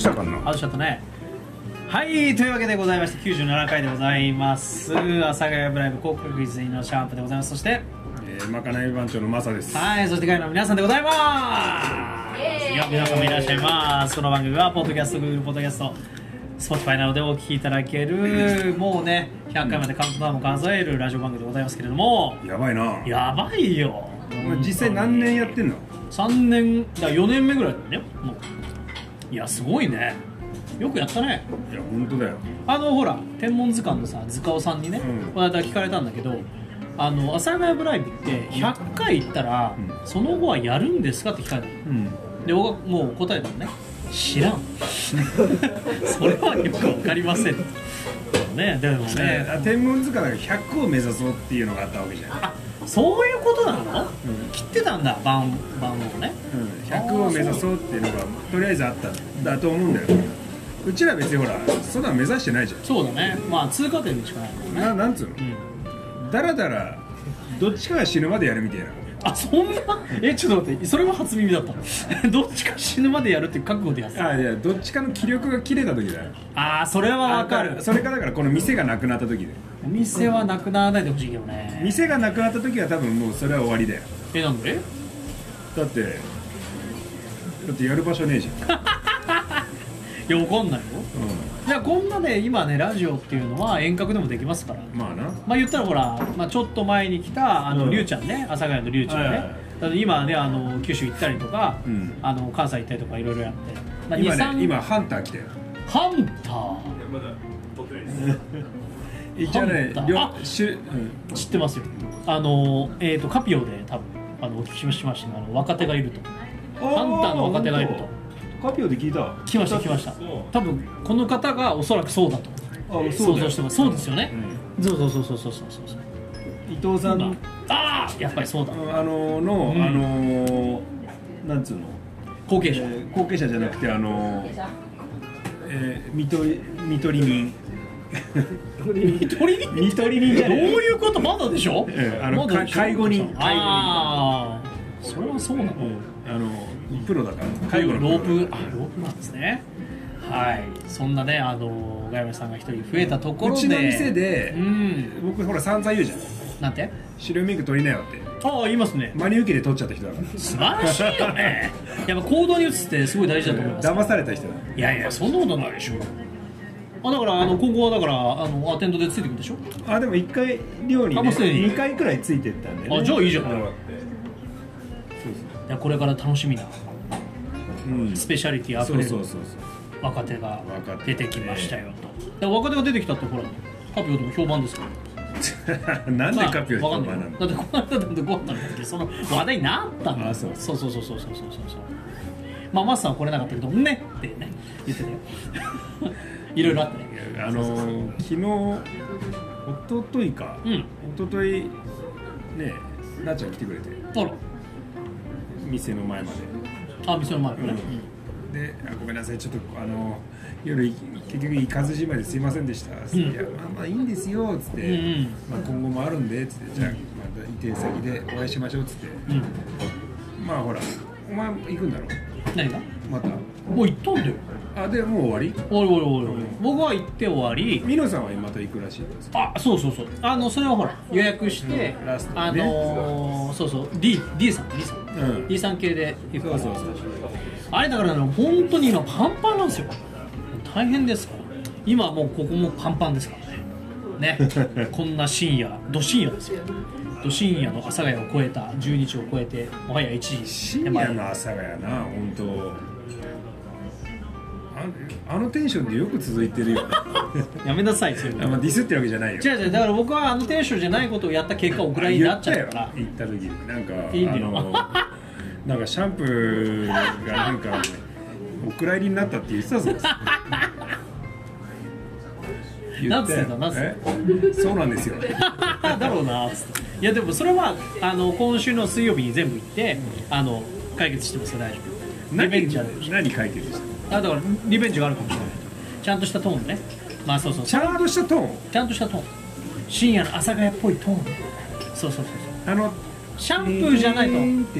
したかな？外しちゃったね。はいというわけでございまして97回でございます。阿佐ヶ谷ブライブ広告術のシャープでございます。そしてえー、まかない番長のマサです。はいそして会の皆さんでございます。いや皆さんもいらっしゃいます。この番組はポッドキャスト Google ポッドキャスト Spotify などでお聞きいただけるもうね100回までカウントダウンを数えるラジオ番組でございますけれども。やばいな。やばいよ。実際何年やってんの？3年だ4年目ぐらいだよねもういやすごいね。よくやったね。いや本当だよ。あのほら天文図鑑のさ塚尾さんにね、うん。この間聞かれたんだけどあの阿佐ヶ谷ブライブって100回行ったら、うん。その後はやるんですかって聞かれたの。うん。で僕はもう答えたのね。知らん。それはよくわかりません。ねでもね。ね天文図鑑が100を目指そうっていうのがあったわけじゃん、あそういうことなの、うん。切ってたんだ番番をね。うん、100を目指そうっていうのがとりあえずあったんだと思うんだよ。うちら別にほらそんなの目指してないじゃそうだね。まあ通過点にしかないもんんね。ななんつうの？うん。だらだらどっちかが死ぬまでやるみたいな。あそんな？えちょっと待ってそれは初耳だった。どっちか死ぬまでやるって覚悟でやってた？あいやどっちかの気力が切れた時だよ。ああそれはわかる。あそれかだからこの店がなくなった時でお店はなくならないでほしいけどね。店がなくなった時は多分もうそれは終わりだよ。えなんで？だってだってやる場所ねえじゃん、いやわかんないよ。じゃあこんなね今ねラジオっていうのは遠隔でもできますから。うん、まあな。まあ言ったらほら、まあ、ちょっと前に来たあの、うん。りゅうちゃんね。阿佐ヶ谷のりゅうちゃんね、はいはい。はい今ねあの九州行ったりとか、うん。あの関西行ったりとかいろいろやって、まあ、今2 3ね今ハンター来たよ。ハンター？まだ撮ってないです。一応ねハンターあしゅ、うん、知ってますよあのえっ、とカピオで多分あのお聞きしましたがあの若手がいるとハンターの若手がいるとカピオで聞いた来ました来ました多分この方がおそらくそうだとあ想像してますそうですよね、そうそうそうそうそうそうそう伊藤さんああやっぱりそうだあのの、うんあのなんつうの、後継者、えー後継者じゃなくてあのえー、見取り見取り人見取り人見取り人じゃどういうこと？まだでしょ、ええあの介護人。ああそれはそうなの、あのプロだから。介護のロープあロープなんですね。はい。そんなねあのガヤメさんが一人増えたところで。うちの店でうん。僕ほら散々言うじゃんなんて？白メイク取りなよって。ああ言いますね。真に受けで取っちゃった人だから。素晴らしいよね。やっぱ行動に移すってすごい大事だと思います。騙された人だいやいやそんなことないでしょあだからあの今後はだからあのアテンドでついてくるでしょ？あでも1回料に、ね、2回くらいついてったんで、ね、あじゃあいいじゃん。そうこれから楽しみな、うん、スペシャリティあふれる若手が出てきましたよと。若手が出てきたってほらカピオでも評判ですから なんでカピオで評判なんだ、だってこの間だってご飯食べた時その話題になったんだそうそう。そうそうそうそうそうまあマスターは来れなかったけどねってね言ってたよ。いろいろあってね。あのー昨日一昨日か、うん。一昨日ねなっちゃん来てくれて。あら。店の前まで。あ店の前でね、であごめんなさい。ちょっとあの夜い結局行かずじまいですいませんでした、うん。いやまあまあいいんですよつって、うんうん。まあ、今後もあるんでつって。じゃあまた移転先でお会いしましょうつって。うん。うんまあほらお前も行くんだろ？何が？また。もう行ったんだよあでもう終わり？おいおいおいおい僕は行って終わり。ミノさんはまた行くらしいですあそうそうそう。あのそれはほら予約して、うん。ラストね。のーそうそう。D, D さん D さん、うん。D さん系で行く。からそうそうそう。あれだからね本当に今パンパンなんですよ。大変ですか？ら今はもうここもパンパンですからね。ね。こんな深夜ど深夜ですよ。ど深夜の阿佐ヶ谷を超えた12日を超えてもはや1時。深夜の朝がやな本当ああのテンションでよく続いてるよね。やめなさいそういうのあまあディスってるわけじゃないよ。違う違うだから僕はあのテンションじゃないことをやった結果お蔵入りになっちゃうから。言ったよ行った時なんかいいんだよ。あのなんかシャンプーがなんかお蔵入りになったって言ってたぞ。なんつってたそうなんですよ。だろうなっつって。いやでもそれはあの今週の水曜日に全部行ってあの解決してますよ大丈夫。リベンジある何書いてるんですかあだからリベンジがあるかもしれない。ちゃんとしたトーンでね。まあそうそうちゃんとしたトーン？ちゃんとしたトーン。深夜の阿佐ヶ谷っぽいトーン。そうそうそうそう。あのシャンプーじゃないと。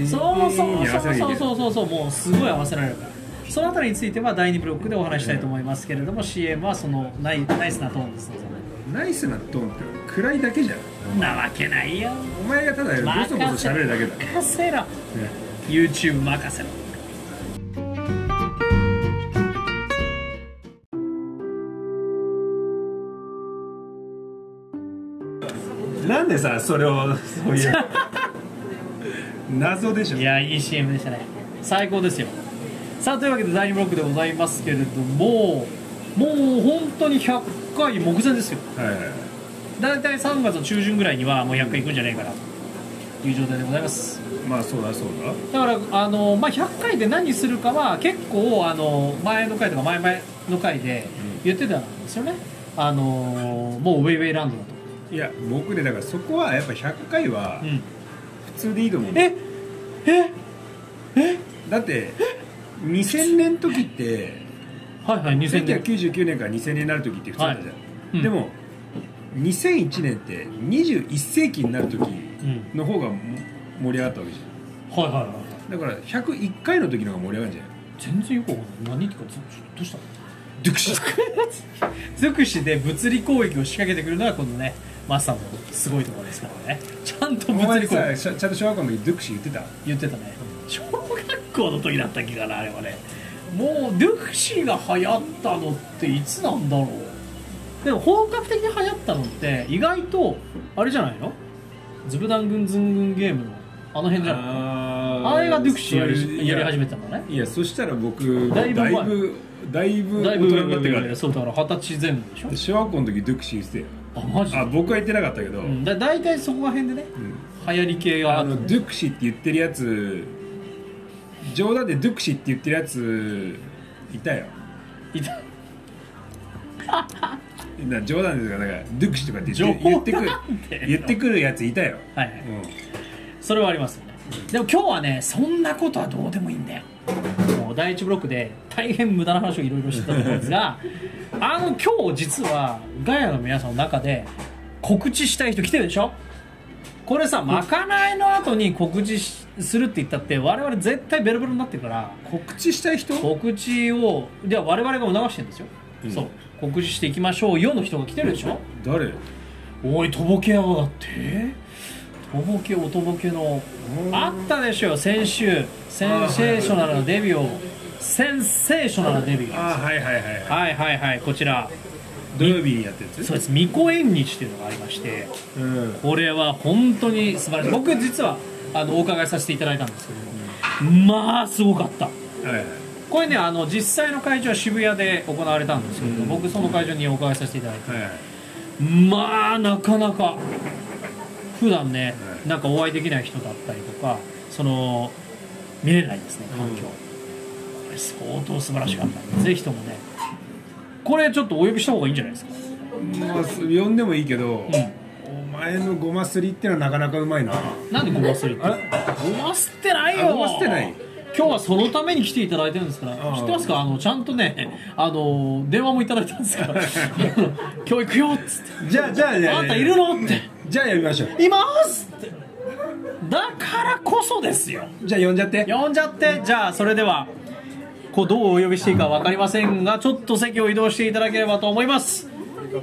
そうそうそうそうそうそうそうもうすごい合わせられるから。そのあたりについては第2ブロックでお話ししたいと思いますけれども CM はそのナイナイスなトーンですナイスなトーンって暗いだけじゃん。なわけないよ。お前がただボソボソ喋るだけだ、ね、任せろ。YouTube 任せろでさそれをそういう謎でしょ。いやいい CM でしたね。最高ですよ。さあというわけで第2ブロックでございますけれどももう本当に100回目前ですよ。はいはい大体3月の中旬ぐらいにはもう100回いくんじゃないかなという状態でございます。まあそうだそうだ。だからあの、まあ、100回で何するかは結構あの前の回とか前々の回で言ってたんですよね、あのもうウェイウェイランドだと、いや僕ねだからそこはやっぱ100回はうん、普通でいいと思う、えええ？だって2000年の時ってはいはい2000年。1999年から2000年になる時って普通だったじゃん、はい。うん。でも2001年って21世紀になる時うんの方がも盛り上がったわけじはいはいはいだから101回の時の方が盛り上がるんじゃない？全然よくわかんない。何っていうかずどうした？のドゥクシ尽くし で物理攻撃を仕掛けてくるのはこのねマスターのすごいところですからね。ちゃんとお物理ちゃんと小学校の時ドゥクシ言ってた？言ってたね。小学校の時だったっけかなあれはね。もうデュクシーが流行ったのっていつなんだろう。でも本格的に流行ったのって意外とあれじゃないの？ズブダン軍ズン軍ゲームのあの辺じゃない？ああれがデュクシーやりやり始めたのね。いやそしたら僕だいだいぶだいぶ大だいぶ人になってから。そうだから二十歳前後でしょ？小学校の時ドゥクシー言ってたよあマジ？であ僕は言ってなかったけど、うん、だ大体そこら辺でねうん。流行り系があのドゥクシって言ってるやつ冗談でドゥクシって言ってるやついたよ。いた？な冗談ですがだからドゥクシとかって言って冗言ってくる 言ってくるやついたよ、はいはい。うん。それはありますよね。でも今日はねそんなことはどうでもいいんだよ第一ブロックで大変無駄な話をいろいろしてたと思うんですが あの今日実はガヤの皆さんの中で告知したい人来てるでしょ？これさまかないの後に告知しするって言ったって我々絶対ベロベロになってるから告知したい人？告知をでは我々が促してるんですよ、うん。そう。告知していきましょうよの人が来てるでしょ？誰？おいとぼけやがって。とぼけおとぼけのあったでしょ先週。センセーショナルなデビューをセンセーショナルなデビューあはいはいはいはい。はいはいはい。こちら。土曜日にやったやつそうです。巫女縁日というのがありまして。うん。これは本当に素晴らしい。僕実はあのお伺いさせていただいたんですけど。もまあすごかった。はいはい。これねあの実際の会場は渋谷で行われたんですけど、うん。僕その会場にお伺いさせていただいて。はいはい。まあなかなか普段ね、はい。なんかお会いできない人だったりとかその見れないですね環境、相当素晴らしかったんでぜひともねこれちょっとお呼びした方がいいんじゃないですか？まあす呼んでもいいけど、ん。お前のごますりってのはなかなかうまいな。なんでごまするって？あごますってないよ。あごますってない。今日はそのために来ていただいてるんですから。ああ。知ってますか？あのちゃんとねあの電話もいただいたんですから。今日行くよっつって。じゃあじゃあじゃあんたいるのって。じゃあ呼びましょう。いますって。だからこそですよ。じゃあ呼んじゃって。呼んじゃって。じゃあそれではこうどうお呼びしていいか分かりませんがちょっと席を移動していただければと思います。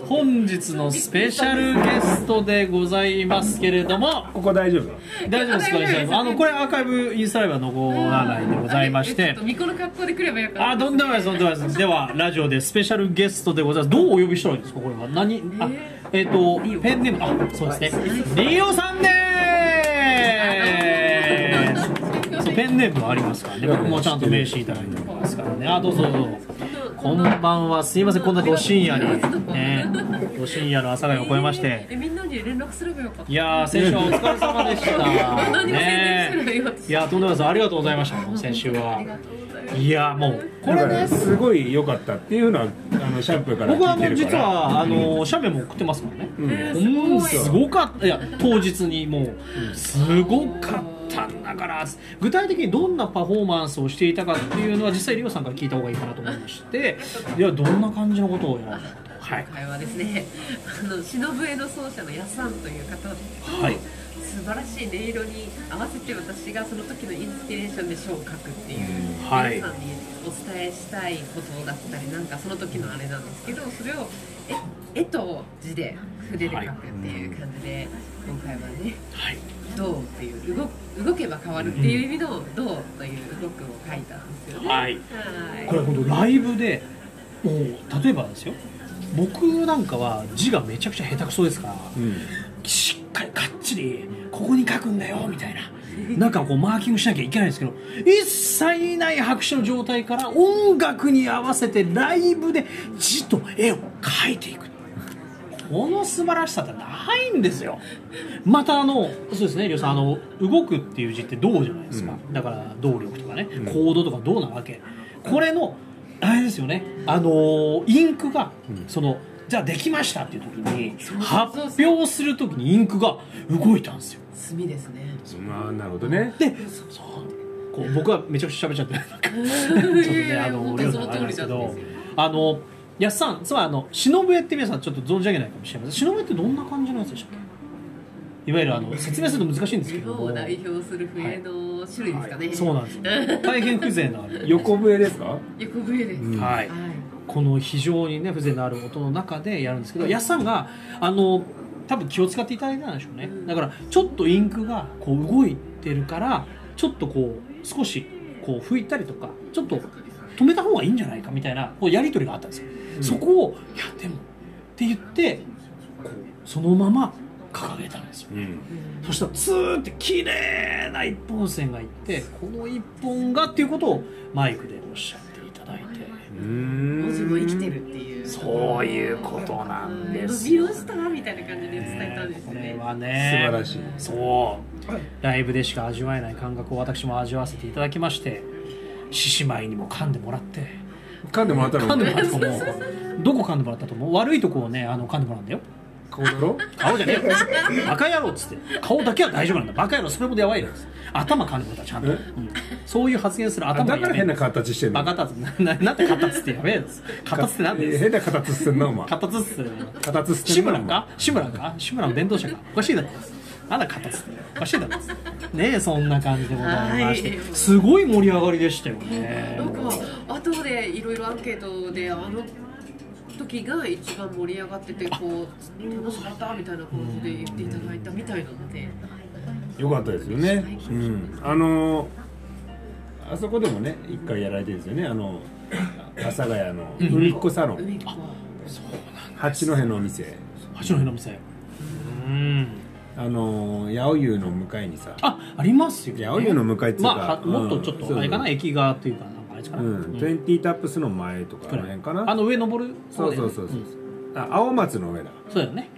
本日のスペシャルゲストでございますけれども。ここ大丈夫？大丈夫ですか大丈夫です。あのこれアーカイブインスタライブは残らないでございまして。あれえちょっと巫女の格好で来ればよかった。あどんでもないですとんでもないですではラジオでスペシャルゲストでございます。どうお呼びしたらいいんですかこれは。何？あえっ、とペンネーム。あそうですね。リオさんでーすそうペンネームはありますからね。僕もちゃんと名刺いただいておりますからね。あどうぞどうぞ。こんばんは。すいません。こんなど深夜にねど深夜の朝がを超えまして。えみんなに連絡すればよかった。いやー先週はお疲れ様でしたね。いやとんでもないです。ありがとうございましたもう先週は。いやもうこれねすごい良かったっていうのはあのシャンプーから僕はあの聞いてるから。実はあの写メも送ってますからね、すごかった。いや当日にもうすごかったんだから具体的にどんなパフォーマンスをしていたかっていうのは実際リオさんから聞いた方がいいかなと思いまして いやどんな感じのことをやられたはい今回はですねあの忍笛の奏者のやさんという方と、はい。す素晴らしい音色に合わせて私がその時のインスピレーションで書を書くっていう、はい。皆さんにお伝えしたいことだったりなんかその時のあれなんですけどそれを絵絵と字で筆で書くっていう感じで、今回はねはい「どう」っていう動動けば変わるっていう意味の「どう」という動くを書いたんですよね。はい。はい。これ本当ライブでもう例えばですよ僕なんかは字がめちゃくちゃ下手くそですから、しっかりかっちりここに書くんだよみたいな。なんかこうマーキングしなきゃいけないんですけど一切ない拍手の状態から音楽に合わせてライブで字と絵を描いていくこの素晴らしさってないんですよ。またあのそうですねりょうさんあの動くっていう字って動じゃないですか、だから動力とかね行動とか動なわけ。これのあれですよね。あのーインクが、そのじゃあできましたっていう時に発表する時にインクが動いたんですよ。墨ですね。まあなるほどね。でそうこう僕はめちゃくちゃ喋っちゃって ちょっとねあの本当にそのりょうさんあれなんですけどあのやっさんつまりあの忍笛って皆さんちょっと存じ上げないかもしれません。忍笛ってどんな感じのやつでしたっけ？いわゆるあの説明すると難しいんですけ日どを代表する笛の種類ですかね。そうなんですよ。大変風情のある。横笛ですか？横笛です。うん。はい。はい。この非常にね風情のある音の中でやるんですけどやっさんがあの多分気を使っていただいたんでしょうね。だからちょっとインクがこう動いてるからちょっとこう少しこう拭いたりとかちょっと止めた方がいいんじゃないかみたいなこうやり取りがあったんですよ、そこを「いやでも」って言ってこうそのまま掲げたんですよ。うん。そしたらツーって綺麗な一本線がいってこの一本がっていうことをマイクでおっしゃっていただいて。文文字も生きてるっていう。そういうことなんですよ。見ましたみたいな感じで伝えたんですね。これは素ね晴らしい。そう。ライブでしか味わえない感覚を私も味わわせていただきまして獅子舞にも噛んでもらって。噛んでもらったの？噛んでもらったと思う。どこ噛んでもらったと思う？悪いとこをねあの噛んでもらうんだよ。顔だろ？顔じゃねえよ。バカ野郎っつって。顔だけは大丈夫なんだ。バカ野郎それもやばいよ。頭噛んでもらったちゃんと、え？うん。そういう発言するあ頭だから変な形してんの？バカタツなななんでカタツってやべえです。カタツってなんで変な形してんなお前。カタツって形して志村か？志村か？志村の伝道者か？おかしいだろなんだカタツっておかしいだろねえそんな感じでございまして、はい。すごい盛り上がりでしたよね。なんか後でいろいろアンケートであの時が一番盛り上がっててこう楽しかったみたいな感じで言っていただいたみたいなので。よかったですよね。うん。あのあそこでもね一回やられてるんですよね。あの阿佐ヶ谷の海っ子サロン。八戸のお店。八戸の店。うんあの八百湯の向かいにさあありますよ、ね、八百湯の向かいっていうかまあはもっとちょっうんとあれかな、そう駅側っていうかなんかあれですかな、うんうん。トゥエンティータップスの前とかあの辺かな。あの上登るそうそうそうそう、ん。あ青松の上だ。そうだよね。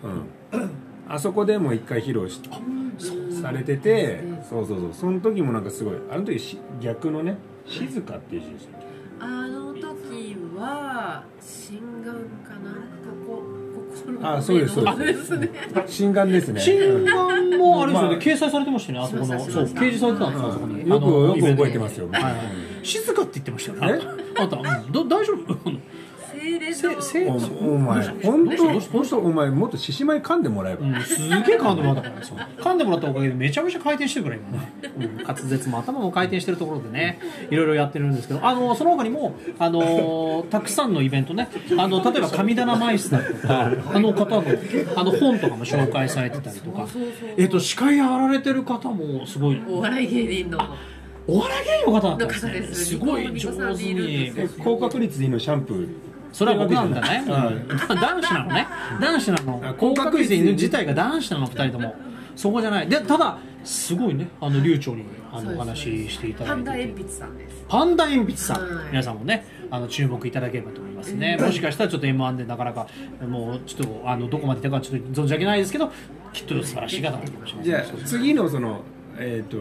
うん。あそこでも一回披露しされててそうそうそう。その時もなんかすごいあの時し逆のね静かっていう字でしたあの時は心眼かなあそうですそうです。上のですね。心眼ですね。新うん聞もあれですよね、まあ。掲載されてましたよねあそこの。そう掲示されてたんですよあそこに。よくよく覚えてますよ。静かって言ってましたよね。あんた。うん。ど大丈夫？せせおお前本当本当お前もっと獅子舞噛んでもらえば、うん、すげえ噛んでもらったから噛んでもらったおかげでめちゃめちゃ回転してるから今ね、うん、滑舌も頭も回転してるところでね。いろいろやってるんですけど。あのその他にもあのたくさんのイベントね。あの例えば神棚マイスターとかあの方のあの本とかも紹介されてたりとか。えっと司会やられてる方もすごい。お笑い芸人の。お笑い芸人の方だったんですね。の方です。すごい上手に。高確率でいいのシャンプーそれは僕なんだね、はい男子なのね。男子なの。あ高確率で犬自体が男子なの2人とも。そこじゃない。でただすごいね。あの流暢にあのお話ししていただいてパンダ鉛筆さんです。パンダ鉛筆さん、はい。皆さんもねあの注目いただければと思いますね、もしかしたらちょっと m 1でなかなかもうちょっとあのどこまでいったかちょっと存じ上げないですけどきっと素晴らしい方なのかもしれないじゃあ次のそのえっ、と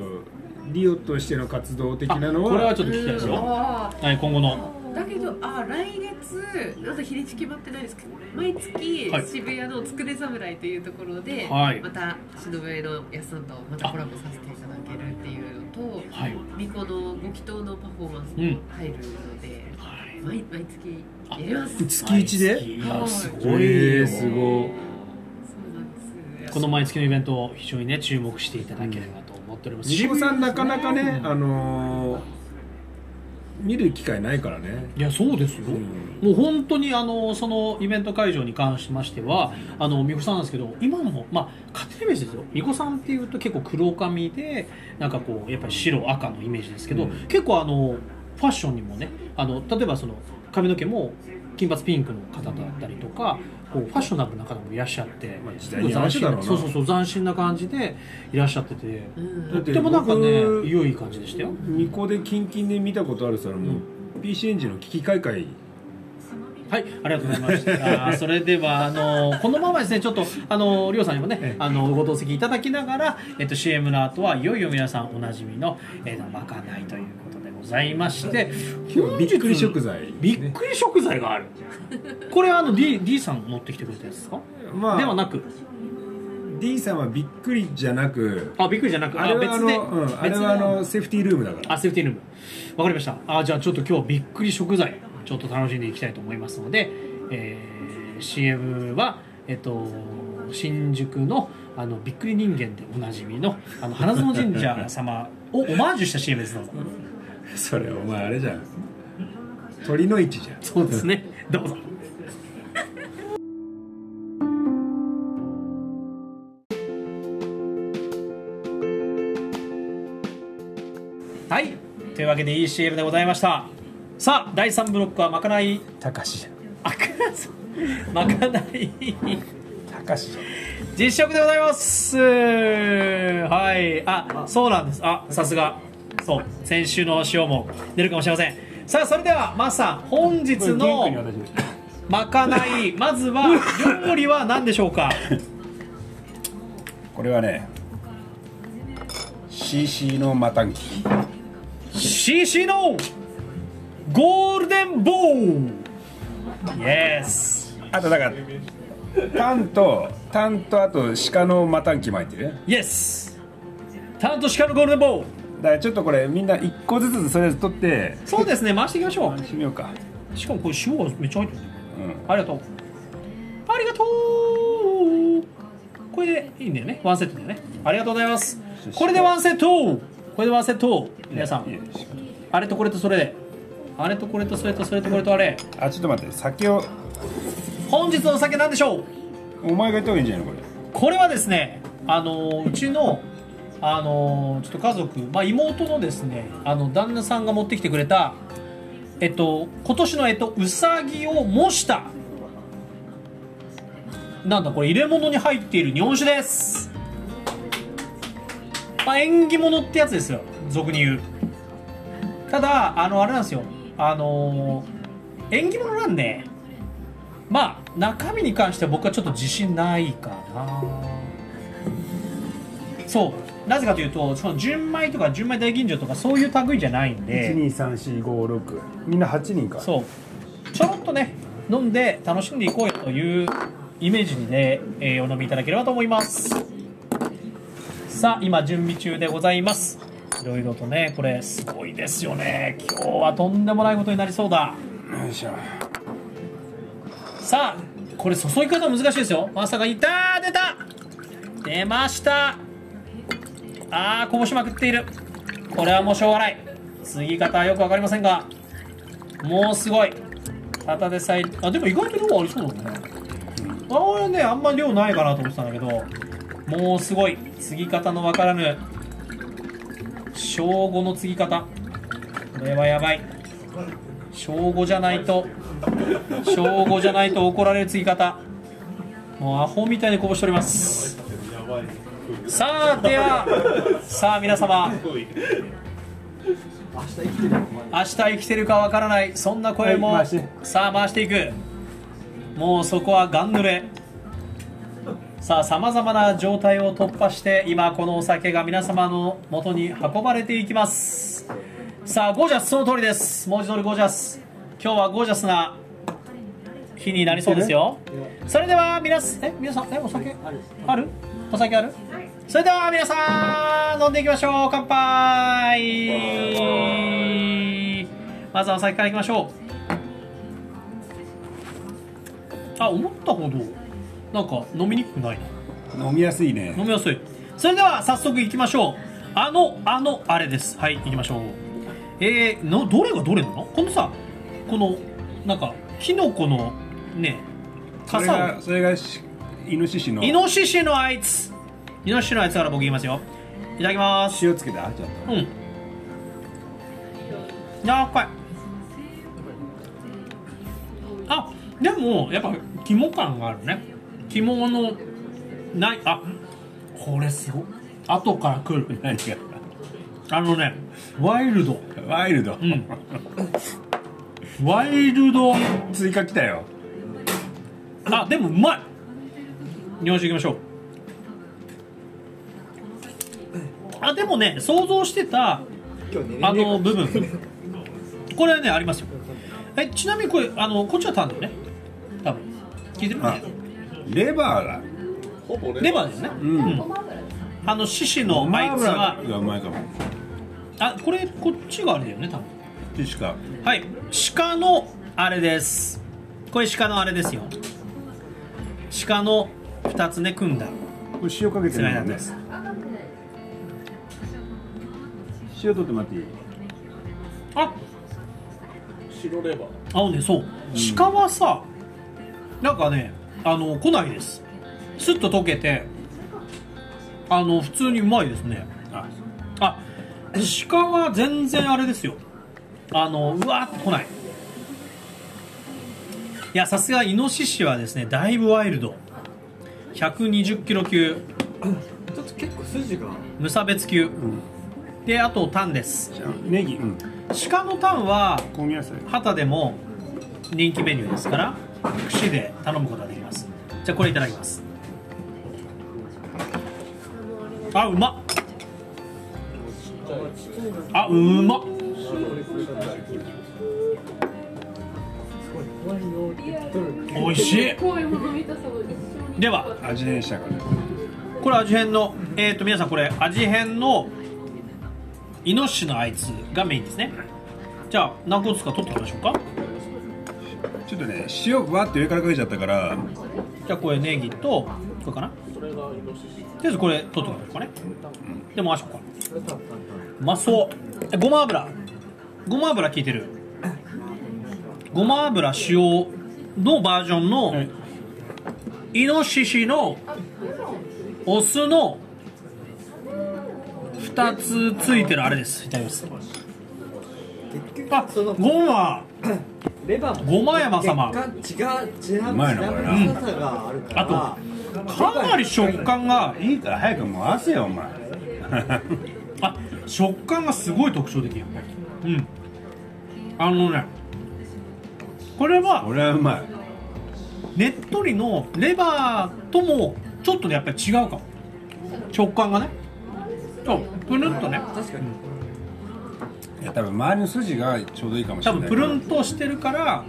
リオとしての活動的なのは？あこれはちょっと聞きたいですよ、あはい、今後の。ーだけどあ来月まだ日にち決まってないですけど毎月はい。渋谷のつくね侍というところで、はい。また篠笛のやすさんとまたコラボさせていただけるっていうのとはい。巫女のご祈祷のパフォーマンスうん。も入るので、はい。毎毎月やります。月一で？い。やすごい。すごい。そうなんです。この毎月のイベントを非常にね注目していただければと思っております、ニコさんなかなかね、うんあのー見る機会ないからね。いやそうですよ、ん。もう本当にあのそのイベント会場に関しましてはあの美穂さんなんですけど今のまあ家庭イメージですよ。美穂さんっていうと結構黒髪でなんかこうやっぱり白赤のイメージですけど、うん。結構あのファッションにもねあの例えばその髪の毛も金髪ピンクの方だったりとかこうファッショナブルな方もいらっしゃって、まあ時代に合わせたろうなそうそうそう斬新な感じでいらっしゃってて、とってもなんかね僕良い感じでしたよ。ニコでキンキンで見たことあるさもう、PC エンジンの機器買い替えはい、ありがとうございました。それでは、あの、このままですね、ちょっと、あの、りょうさんにもね、あの、ご同席いただきながら、えっと、CM の後は、いよいよ皆さんおなじみの、えー、まかないということでございまして、今日びっくり食材、びっくり食材がある。これは、あの、D、D さん持ってきてくれたやつですか？まあではなく、D さんはびっくりじゃなくあ、びっくりじゃなく、あれはあの、うん、あれはあのセーフティールームだからあ、セーフティールーム。わかりました。あ、じゃあちょっと今日びっくり食材、ちょっと楽しんでいきたいと思いますので、えー CM は、えっと、新宿のあのびっくり人間でおなじみのあの花園神社様をオマージュした CM ですどうぞ。それお前あれじゃん鳥の市じゃんそうですね。どうぞ。はい。というわけでいい CM でございました。さあ、第3ブロックはまかない、高しじゃん あ、まかない。高しじゃん実食でございますはいあそうなんですあさすがそう先週の塩も出るかもしれません。さあそれではマスさん本日のまかない。まずは料理は何でしょうか？これはね CC のマタンキ CC のゴールデンボール。イエスあとだからタンとタンとあと鹿のマタンキ巻いてる。イエスタンと鹿のゴールデンボールだからちょっとこれみんな一個ずつそれぞれ取ってそうですね回していきましょしてみようかうしかもこれ塩がめっちゃ入ってるうんありがとう。ありがとう。これでいいんだよね。ワンセットだよね。ありがとうございます。これでワンセット。これでワンセット。皆さん、いいよあれとこれとそれで。あれとこれとそれとそれとこれとあれ。あちょっと待って酒を本日のお酒なんでしょう？お前が言った方がいいんじゃないのここれはですね、あのうちの。あのちょっと家族、まあ、妹のですねあの旦那さんが持ってきてくれたえっと今年のえっとうさぎを模したなんだこれ入れ物に入っている日本酒です。まあ縁起物ってやつですよ俗に言う。ただあのあれなんですよ。あの縁起物なんでまあ中身に関しては僕はちょっと自信ないかな。そう。なぜかというとその純米とか純米大吟醸とかそういう類じゃないんれで123456みんな8人か。そう。ちょろっとね飲んで楽しんでいこうよというイメージにね、えーお飲みいただければと思います。さあ今準備中でございます。いろいろとねこれすごいですよね。今日はとんでもないことになりそうだ。よいしょ。さあこれ注ぎ方難しいですよ。まさかいたー出た。出ましたあーこぼしまくっている。これはもうしょうがない。継ぎ方はよく分かりませんがもうすごい。ただでさえあでも意外と量ありそうだね。あ俺ねあんま量ないかなと思ってたんだけど。もうすごい。継ぎ方の分からぬ。小5の継ぎ方。これはやばい。小5じゃないと小5じゃないと怒られる継ぎ方。もうアホみたいにこぼしておりますさあではさあ皆様。明日生きてるかわからないそんな声も、はいさあ回していく。もうそこはガン濡れ。さあさまざまな状態を突破して今このお酒が皆様の元に運ばれていきます。さあゴージャスその通りです。文字通りゴージャス。今日はゴージャスな日になりそうですよ。それでは皆さんえ皆さんえお酒？ある？お酒ある？それでは皆さん飲んでいきましょう。乾杯。まずはお酒からいきましょう。あ思ったほどなんか飲みにくくないな。飲みやすいね。飲みやすい。それでは早速いきましょう。あのあのあれです。はい行きましょう。えー、のどれがどれなの？このさこのなんかキノコのねそれ傘を。がそれがしイノシシの。イノシシのあいつイノシシのあいつから僕言いますよ。いただきます。塩つけた？ちょっと。うん。柔らかい。あでもやっぱ肝感があるね。肝のないあこれすごい。後から来る。何があのねワイルド。ワイルド、ん。ワイルド。追加来たよ。あでもうまい。日本酒いきましょうあでもね想像してたあの部分。これはねありますよ。えちなみにこれあのこっちはタンだよね。多分。聞いてる？レバーがほぼレバー。ですね。うん。あの獅子のあいつは。がうまいかも。あこれこっちがあれだよね多分。しかはい。鹿のあれです。これ鹿のあれですよ。鹿の2つね組んだ。これ塩かけてつらいなねないんです塩取ってもらっていいあ白レバー。あのねそう。鹿はさなんかねあの来ないです。スッと溶けてあの普通にうまいですね。あ。あ鹿は全然あれですよ。あのうわーって来ない。いやさすがイノシシはですねだいぶワイルド。120キロ級。ちょっと結構筋が。無差別級であとタンです。ネギ。うん。鹿のタンは香味野菜。旗でも人気メニューですから串で頼むことができます。じゃあこれいただきます。あうまっ。あうまっ。美味しい。では味変したから。これ味変のえっ、と皆さんこれ味変のイノシシのあいつがメインですね。じゃあ何個ずつか取っておきましょうか。ちょっとね塩わって上からかけちゃったから。じゃあこれネギとこれかな。とりあえずこれ取っておきましょうかね。で回しようか。うまそう。えごま油。ごま油効いてる。ごま油塩のバージョンのはい。イノシシのオスの2つついてるあれです。いただきますあごまレバーもごま山様血が血がうまいなこれな血がさがあるからあかなり食感がいいから早く回せよお前あ食感がすごい特徴的うんあのねこれは俺はうまいねっとりのレバーともちょっとねやっぱり違うかも食感がねプルンとね。確かに。いや多分周りの筋がちょうどいいかもしれない。多分プルンとしてるから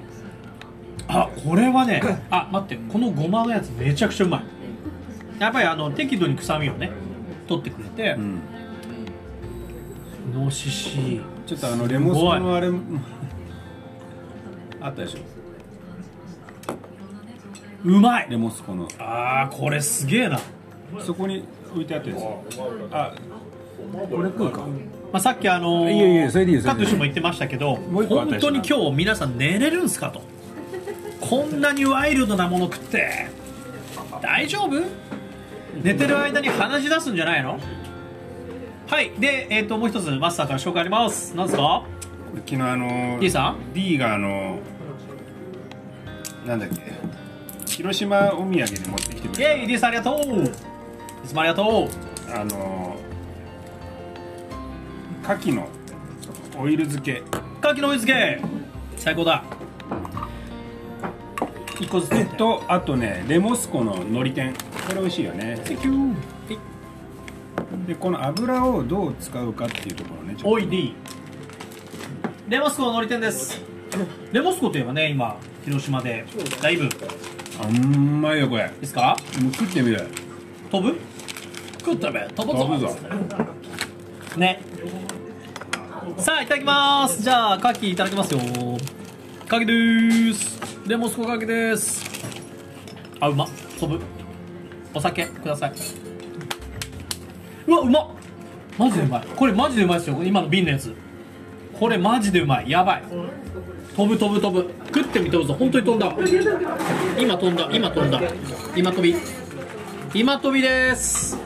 あこれはねあ待ってこのごまのやつめちゃくちゃうまい。やっぱりあの適度に臭みをね取ってくれてう、ん。イノシシちょっとあのレモンスコのあれあったでしょ。うまい。レモンスコの。あーこれすげえな、まそこに置いてあったやつ。あこれ食うか。あ、さっきあのーいいよいいよそれでいいも言ってましたけど本当に今日皆さん寝れるんすかと。こんなにワイルドなもの食って。大丈夫？寝てる間に鼻血出すんじゃないの？はい。でえっ、ともう一つマスターから紹介あります。なんですか？昨日あの D さん？D があのなんだっけ？広島お土産に持ってきてくイェイれ D さんありがとう。いつもありがとう。たあの牡蠣のオイル漬け。牡蠣の追い漬け。最高だ。一個ずつとあとねレモスコの海苔天。これ美味しいよね。でこの油をどう使うかっていうところねおい D レモスコののり店です。レモスコといえばね今広島で。だいぶ。いあうんまいよこれ。いですか？もう食ってみる飛ぶ？食ったべ。飛ぶぞ。飛ぶぞ。ねさあいただきます。じゃあ牡蠣いただきますよ。牡蠣でーす。レモスコ牡蠣です。あうま。っ飛ぶお酒ください。うわうま。っマジでうまい。これマジでうまいですよ。今の瓶のやつ。これマジでうまい。やばい。飛ぶ飛ぶ飛ぶ。食ってみてどうぞ。本当に飛んだ。今飛んだ。今飛んだ。今飛び。今飛びです。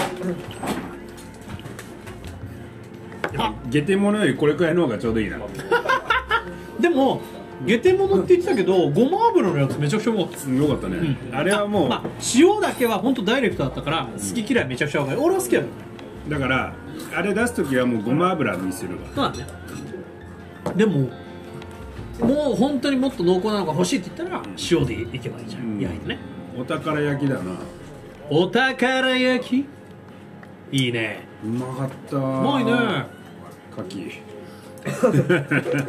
あゲテモノよりこれくらいの方がちょうどいいな でもゲテモノって言ってたけどごま油のやつめちゃくちゃうまかった。よかったね、うん。あれはもう、まあ、塩だけは本当ダイレクトだったから好き嫌いめちゃくちゃ分かる俺は好きだよだからあれ出す時はもうごま油にするわ。そうだね。でももう本当にもっと濃厚なのが欲しいって言ったら塩でいけばいいじゃん、うん。焼いてね。お宝焼きだな。お宝焼き？いいね。うまかったううまいね牡蠣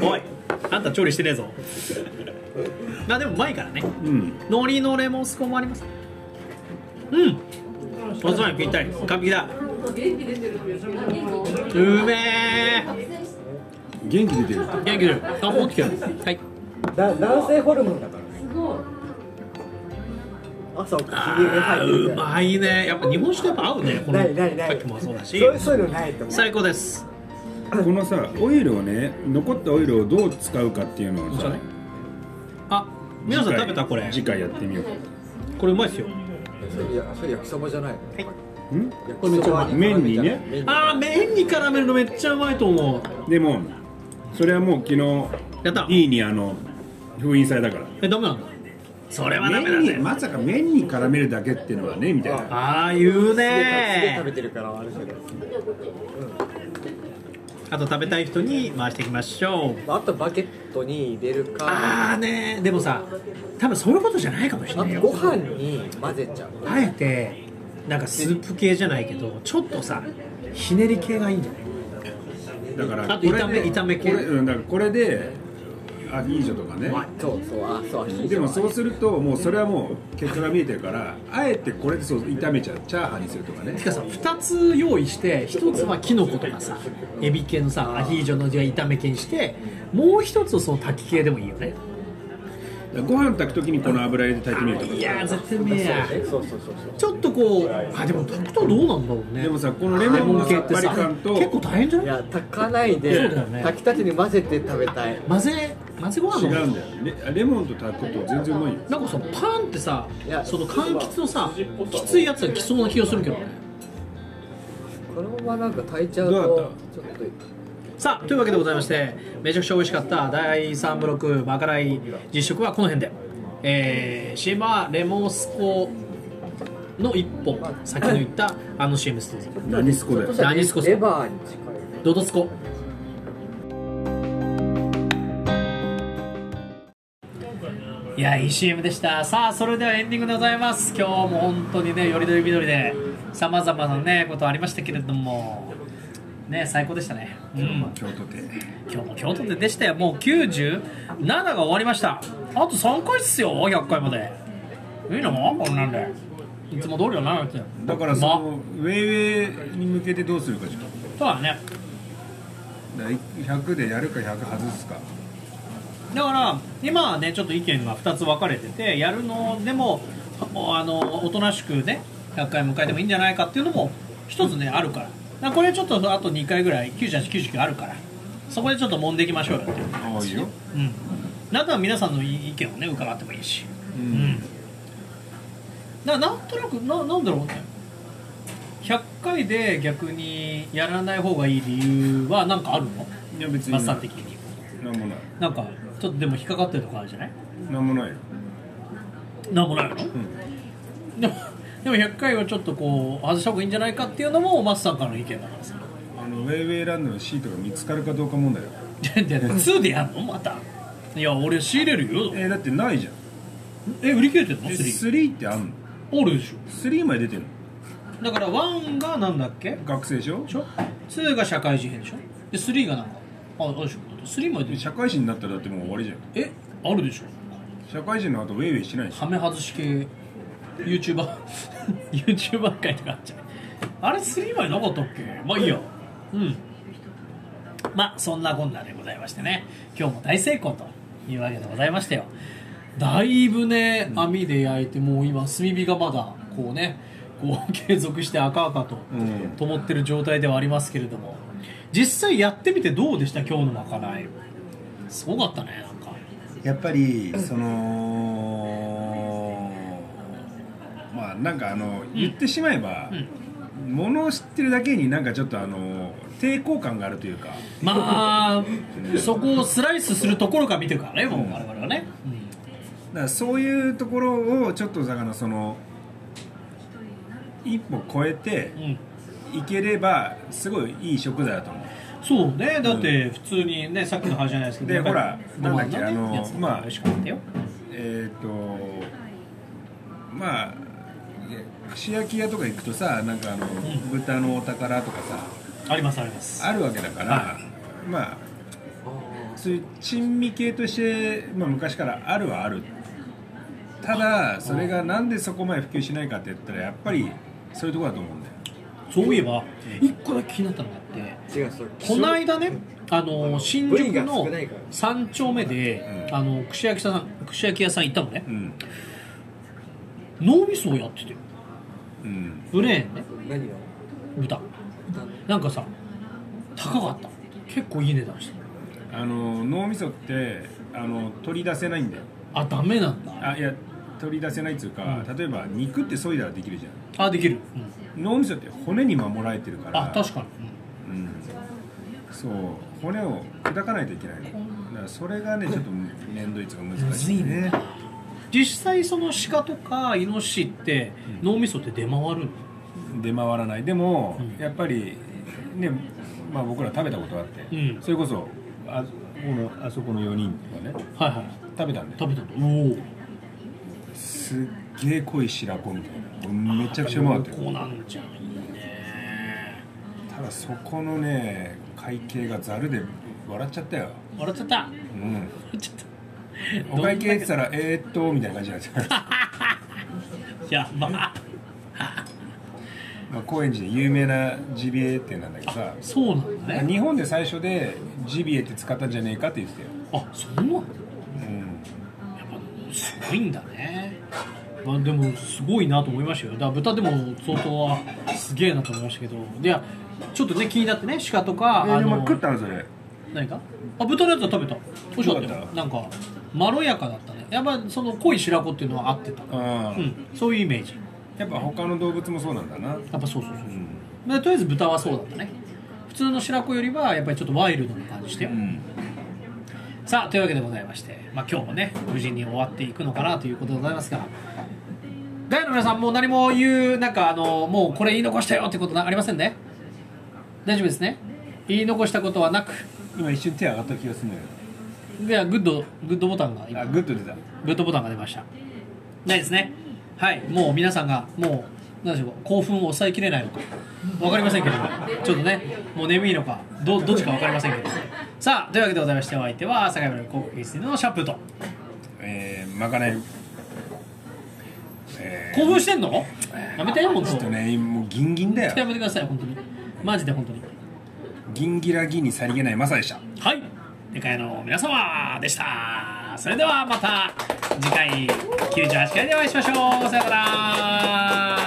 おいあんた調理してねえぞ。まあでもうまいからね。うん。海苔のレモンスコもあります。うん。おつまみぴったり。完璧だ。うめえ。元気出てる。元気出る。あ持ってきてる。はい。だ男性ホルモンだからね。朝起きてうまいね。やっぱ日本酒とやっぱ合うね。このさっきもそうだし。そういうそういうのないと思う。最高です このさオイルをね残ったオイルをどう使うかっていうのをさあ皆さん食べたこれ。次回やってみよう。かこれうまいですよ。それいやそれ焼きそばじゃない。のん？これめっちゃうまい。麺にね。あー麺に絡めるのめっちゃうまいと思う。でもそれはもう昨日やった。D にあの封印されたから。えダメなんだそれはダメだ麺にぜまさか麺に絡めるだけっていうのはねみたいな。ああ言うね食べてるからあるけどあと食べたい人に回していきましょう。あとバケットに入れるか。ああねでもさ多分そういうことじゃないかもしれあないよ。とご飯に混ぜちゃう。あえてなんかスープ系じゃないけどちょっとさひねり系がいいんじゃない？だからあと炒めこれで炒め系。これうんだからこれでアヒージョとかね。そうそう。あそう。あでもそうするともうそれはもう結果が見えてるからあえてこれでそう炒めちゃう。チャーハンにするとかね。てかさ2つ用意して1つはキノコとかさエビ系のさアヒージョのじゃあ炒め系にしてもう1つをその炊き系でもいいよね。ご飯炊く時にこの油入れて炊いてみるとか。いやー絶対うめえや。えそうそうそうそう。ちょっとこうあでも炊くとどうなんだろうね。でもさこのレモンのさっぱり感と結構大変じゃない？いや炊かないでそうだよね。炊きたてに混ぜて食べたい。混ぜ混ぜご飯の違うんだよレレモンと炊くと全然うまいよ。なんかさパンってさその柑橘のさきついやつが来そうな気がするけどね。このままなんか炊いちゃうどうだとっちょっとさあというわけでございましてめちゃくちゃ美味しかった第3ブロックまかない実食はこの辺で。えー、CM はレモンスコの一本先の言ったあの CM です何スコだよ。何スコレバーに近いドドスコやいい CM でした。さあそれではエンディングでございます。今日も本当にねよりどりみどりでさまざまなねことありましたけれども。ね最高でしたね。うん。京都で。今日も京都ででしたよ。もう97が終わりました。あと3回っすよ100回まで。いいの？こんなんで。いつも通りはなってだからそまのウェイウェイに向けてどうするかじゃんそうだね。だから100でやるか100外すかだから今はねちょっと意見が2つ分かれててやるのでもあのおとなしくね100回迎えてもいいんじゃないかっていうのも一つねあるから。だこれちょっとあと2回ぐらい9899あるから。そこでちょっと揉んでいきましょうよっていうああいいよ。うん。あとは皆さんの意見をね伺ってもいいし。ううん。んななんとなくななんだろうね。100回で逆にやらない方がいい理由は何かあるの？いや別に。マスター的に。なんもない。なんかちょっとでも引っかかってるとこあるじゃない？なんもないよ。なんもないの、でもでも100回はちょっとこう外した方がいいんじゃないかっていうのもマスさんからの意見だからさ。あのウェイウェイランドのシートが見つかるかどうか問題よ。で2でやんの？また。いや俺仕入れるよ。えーだってないじゃん。え売り切れてんの？え 3? 3ってあんの？あるでし3まで出てるの？ょだから1がなんだっけ？学生でしょ？でしょ？2が社会人編でしょ？で3がなんかああるでしょだって3まで。出てる社会人になったらだってもう終わりじゃん。え？あるでしょ。社会人の後ウェイウェイしないでし。ょはめ外し系。YouTuber YouTuber 会とかあっちゃう。あれ3枚なかったっけ？まあいいや。うん。まあそんなこんなでございましてね。今日も大成功というわけでございましたよ。だいぶね網で焼いてもう今炭火がまだこうねこう継続して赤々とうん。灯ってる状態ではありますけれども実際やってみてどうでした？今日のまかない。すごかったねなんか。やっぱりそのまあなんかあの言ってしまえば、ものを知ってるだけになんかちょっとあの抵抗感があるというか。まあそこをスライスするところから見てるからねもう我々はね、だからそういうところをちょっとだからその一歩超えてうんうんいければすごいいい食材だと思う。そうね。だって普通にねさっきの話じゃないですけどでほらなんだっけあのまあえっ、とまあ串焼き屋とか行くとさなんかあの、豚のお宝とかさありますあります。あるわけだから、はまあそういう珍味系として、まあ、昔からあるはある。ただそれがなんでそこまで普及しないかって言ったらやっぱりそういうところだと思うんだよそういえば一個だけ気になったのがあって違うそれこの間ねあの新宿の少ないから。3丁目で、うん。あの串焼きさん串焼き屋さん行ったのね。うん。脳みそをやってて。うん。プレーンね。何が？豚。なんかさ高かった。結構いい値段してあの脳みそってあの取り出せないんだよ。あダメなんだ。あいや取り出せないっつうか、うん。例えば肉って削いだらできるじゃあできる、うんん脳みそって骨に守られてるから。あ確かに、うん。そう。骨を砕かないといけないの。だからそれがねちょっと面倒いつうか難しいね。実際その鹿とかイノシシって脳みそって出回るの？出回らない。でも、うん。やっぱりねまあ僕ら食べたことあって、うん。それこそあこのあそこの4人がね。はいはい。食べたんで食べたのおおすっげえ濃い白子みたいな。めちゃくちゃうまかったよ。こうなんじゃんいいね。ただそこのね会計がざるで笑っちゃったよ。笑っちゃった。うん。笑っちゃった。お会計って言ったらえー、っとみたいな感じなんですよやば。まあ高円寺で有名なジビエ店なんだけどさ。そうなんだね。日本で最初でジビエって使ったんじゃねえかって言ってたよ、あそうなんだ。うん、やっぱすごいんだねまあでもすごいなと思いましたよ。だから豚でも相当はすげえなと思いましたけど。いやちょっとね気になってね鹿とか、えでもの食ったのそれ。何か？あ豚のやつは食べた。美味しかったよ。なんかまろやかだったね。やっぱその濃い白子っていうのは合ってた。ああ、うん。そういうイメージ。やっぱ他の動物もそうなんだな。やっぱそうそうそう。そう、うん、まあとりあえず豚はそうだったね。普通の白子よりはやっぱりちょっとワイルドな感じして。よ、うん、さあというわけでございまして、まあ、今日もね無事に終わっていくのかなということでございますがガイの皆さんもう何も言うなんかあのもうこれ言い残したよってことなありませんね？大丈夫ですね？言い残したことはなく。今一瞬手上がった気がするんだけではグッドグッドボタンが今グッと出た。グッドボタンが出ました。ないですね？はいもう皆さんがもう何でしょう興奮を抑えきれないのか。分かりませんけども。ちょっとねもう眠いのかどどっちか分かりませんけどさあというわけでございましてお相手は坂井村高校室のシャンプーと。えー、まかないえー興奮してんの？やめて本当ちょっとねもうギンギンだよ。やめてください本当に。マジで本当に。ギンギラギンにさりげないマサでしたはい。でかいの皆様でした。それではまた次回98回でお会いしましょう。さよなら